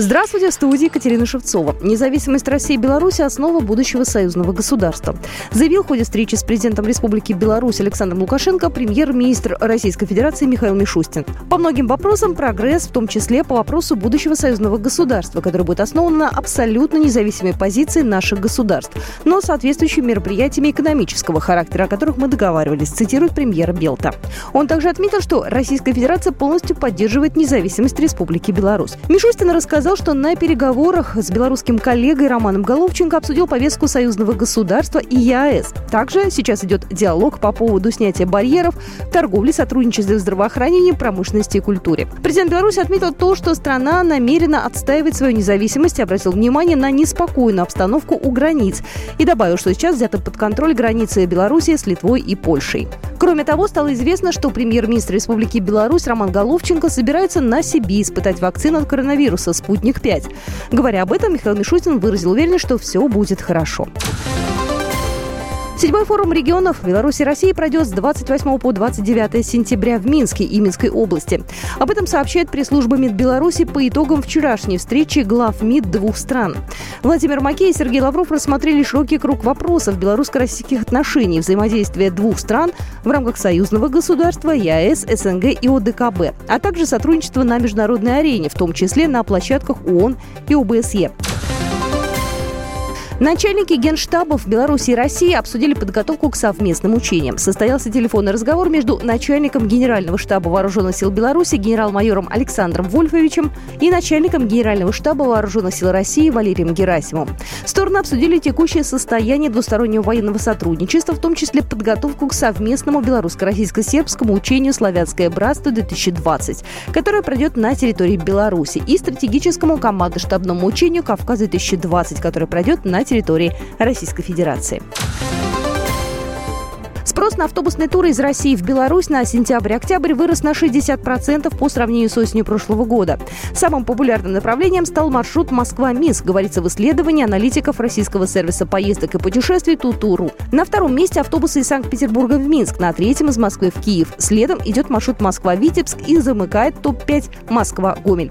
Здравствуйте, в студии Екатерина Шевцова. Независимость России и Беларуси – основа будущего союзного государства. Заявил в ходе встречи с президентом Республики Беларусь Александром Лукашенко премьер-министр Российской Федерации Михаил Мишустин. По многим вопросам прогресс, в том числе по вопросу будущего союзного государства, которое будет основано на абсолютно независимой позиции наших государств, но соответствующими мероприятиями экономического характера, о которых мы договаривались, цитирует премьера Белта. Он также отметил, что Российская Федерация полностью поддерживает независимость Республики Беларусь. Мишустин рассказал, сказал, что на переговорах с белорусским коллегой Романом Головченко обсудил повестку союзного государства и ЕАЭС. Также сейчас идет диалог по поводу снятия барьеров, торговли, сотрудничестве в здравоохранении, промышленности и культуре. Президент Беларуси отметил то, что страна намерена отстаивать свою независимость и обратил внимание на неспокойную обстановку у границ. И добавил, что сейчас взяты под контроль границы Беларуси с Литвой и Польшей. Кроме того, стало известно, что премьер-министр Республики Беларусь Роман Головченко собирается на себе испытать вакцину от коронавируса «Спутник «Спутник-5». Говоря об этом, Михаил Мишустин выразил уверенность, что все будет хорошо. Седьмой форум регионов Беларуси и России пройдет с 28 по 29 сентября в Минске и Минской области. Об этом сообщает пресс-служба МИД Беларуси по итогам вчерашней встречи глав МИД двух стран. Владимир Макей и Сергей Лавров рассмотрели широкий круг вопросов белорусско-российских отношений, взаимодействия двух стран в рамках союзного государства, ЕАЭС, СНГ и ОДКБ, а также сотрудничество на международной арене, в том числе на площадках ООН и ОБСЕ. Начальники генштабов Беларуси и России обсудили подготовку к совместным учениям. Состоялся телефонный разговор между начальником Генерального штаба Вооруженных сил Беларуси генерал-майором Александром Вольфовичем и начальником Генерального штаба Вооруженных сил России Валерием Герасимовым. Стороны обсудили текущее состояние двустороннего военного сотрудничества, в том числе подготовку к совместному белорусско-российско-сербскому учению «Славянское братство-2020», которое пройдет на территории Беларуси, и стратегическому командно-штабному учению «Кавказ-2020», которое пройдет на территории Российской Федерации. Спрос на автобусные туры из России в Беларусь на сентябрь-октябрь вырос на 60% по сравнению с осенью прошлого года. Самым популярным направлением стал маршрут Москва-Минск, говорится в исследовании аналитиков российского сервиса поездок и путешествий Тутуру. На втором месте автобусы из Санкт-Петербурга в Минск, на третьем из Москвы в Киев. Следом идет маршрут Москва-Витебск и замыкает топ-5 Москва-Гомель.